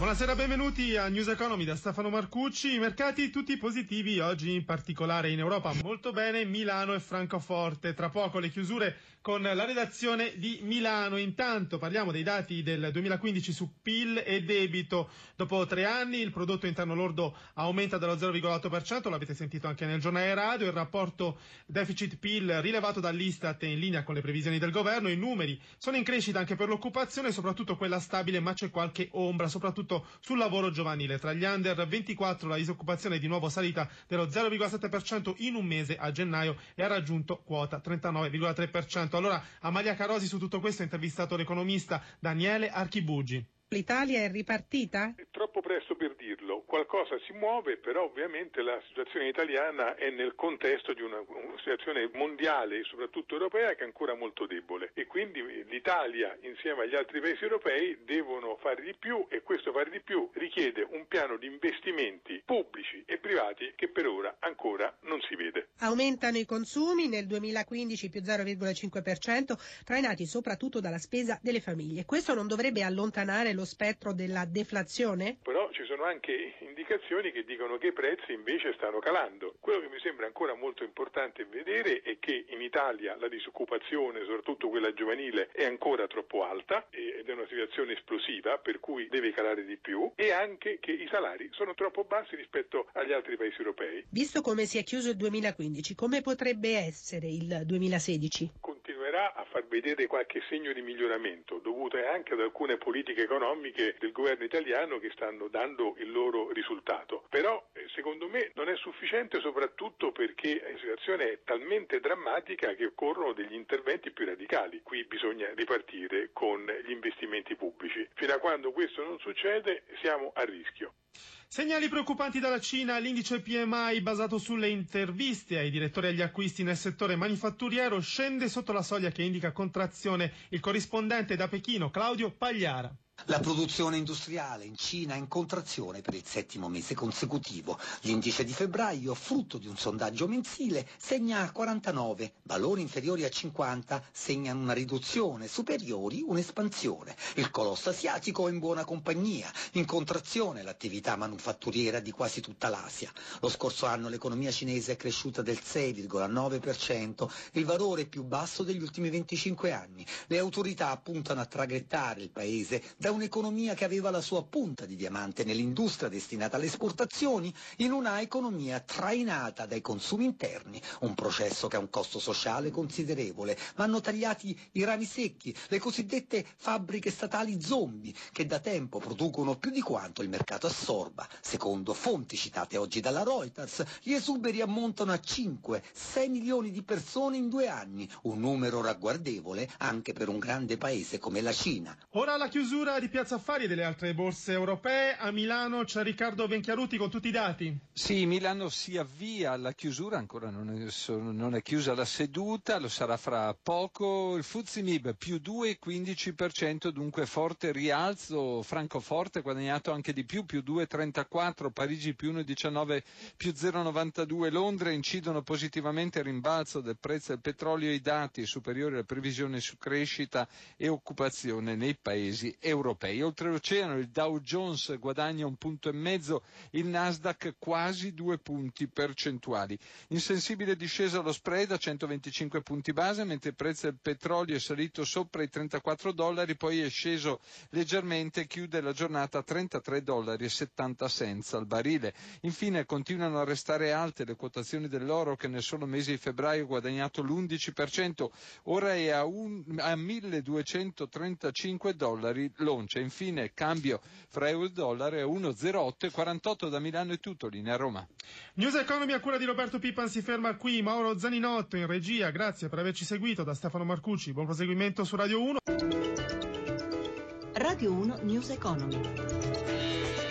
Buonasera, benvenuti a News Economy da Stefano Marcucci. I mercati tutti positivi oggi, in particolare in Europa. Molto bene Milano e Francoforte. Tra poco le chiusure con la redazione di Milano. Intanto parliamo dei dati del 2015 su PIL e debito. Dopo tre anni il prodotto interno lordo aumenta dello 0,8%, l'avete sentito anche nel giornale radio. Il rapporto deficit PIL rilevato dall'Istat è in linea con le previsioni del governo. I numeri sono in crescita anche per l'occupazione, soprattutto quella stabile, ma c'è qualche ombra, soprattutto soprattutto sul lavoro giovanile. Tra gli under 24 la disoccupazione è di nuovo salita dello 0,7% in un mese a gennaio e ha raggiunto quota 39,3%. Allora Amalia Carosi su tutto questo ha intervistato l'economista Daniele Archibugi. L'Italia è ripartita? È troppo presto per dirlo, qualcosa si muove, però ovviamente la situazione italiana è nel contesto di una, una situazione mondiale e soprattutto europea che è ancora molto debole e quindi l'Italia insieme agli altri paesi europei devono fare di più e questo fare di più richiede un piano di investimenti pubblici e privati che per ora ancora non si vede. Aumentano i consumi nel 2015 più 0,5%, trainati soprattutto dalla spesa delle famiglie. Questo non dovrebbe allontanare lo spettro della deflazione? Però ci sono anche indicazioni che dicono che i prezzi invece stanno calando. Quello che mi sembra ancora molto importante vedere è che in Italia la disoccupazione, soprattutto quella giovanile, è ancora troppo alta ed è una situazione esplosiva per cui deve calare di più e anche che i salari sono troppo bassi rispetto agli altri paesi europei. Visto come si è chiuso il 2015, come potrebbe essere il 2016? Continuerà a far vedere qualche segno di miglioramento dovuto anche ad alcune politiche economiche del governo italiano che stanno dando il loro risultato. Però secondo me non è sufficiente soprattutto perché la situazione è talmente drammatica che occorrono degli interventi più radicali. Qui bisogna ripartire con gli investimenti pubblici. Fino a quando questo non succede siamo a rischio. Segnali preoccupanti dalla Cina, l'indice PMI basato sulle interviste ai direttori agli acquisti nel settore manifatturiero scende sotto la soglia che indica contrazione. Il corrispondente da Pechino, Claudio Pagliara. La produzione industriale in Cina è in contrazione per il settimo mese consecutivo. L'indice di febbraio, frutto di un sondaggio mensile, segna a 49, valori inferiori a 50 segnano una riduzione, superiori un'espansione. Il colosso asiatico è in buona compagnia, in contrazione l'attività manufatturiera di quasi tutta l'Asia. Lo scorso anno l'economia cinese è cresciuta del 6,9%, il valore più basso degli ultimi 25 anni. Le autorità puntano a traghettare il paese da da un'economia che aveva la sua punta di diamante nell'industria destinata alle esportazioni in una economia trainata dai consumi interni, un processo che ha un costo sociale considerevole. Vanno tagliati i rami secchi, le cosiddette fabbriche statali zombie, che da tempo producono più di quanto il mercato assorba. Secondo fonti citate oggi dalla Reuters, gli esuberi ammontano a 5-6 milioni di persone in due anni, un numero ragguardevole anche per un grande paese come la Cina. Ora la chiusura di Piazza Affari e delle altre borse europee. A Milano c'è Riccardo Venchiaruti con tutti i dati. Sì, Milano si avvia alla chiusura, ancora non è, non è chiusa la seduta, lo sarà fra poco. Il Fuzimib più 2,15%, dunque forte rialzo. Francoforte guadagnato anche di più, più 2,34%, Parigi più 1,19%, più 0,92%. Londra incidono positivamente il rimbalzo del prezzo del petrolio e i dati superiori alle previsioni su crescita e occupazione nei paesi europei europei. Oltreoceano il Dow Jones guadagna un punto e mezzo, il Nasdaq quasi due punti percentuali. Insensibile discesa lo spread a 125 punti base, mentre il prezzo del petrolio è salito sopra i 34 dollari, poi è sceso leggermente e chiude la giornata a 33 dollari e 70 cents al barile. Infine continuano a restare alte le quotazioni dell'oro che nel solo mese di febbraio ha guadagnato l'11%, ora è a, un, a 1235 dollari pronuncia. Infine, cambio fra euro e dollaro è 1,0848 da Milano e tutto, linea Roma. News Economy a cura di Roberto Pippan si ferma qui. Mauro Zaninotto in regia. Grazie per averci seguito. Da Stefano Marcucci. Buon proseguimento su Radio 1. Radio 1 News Economy.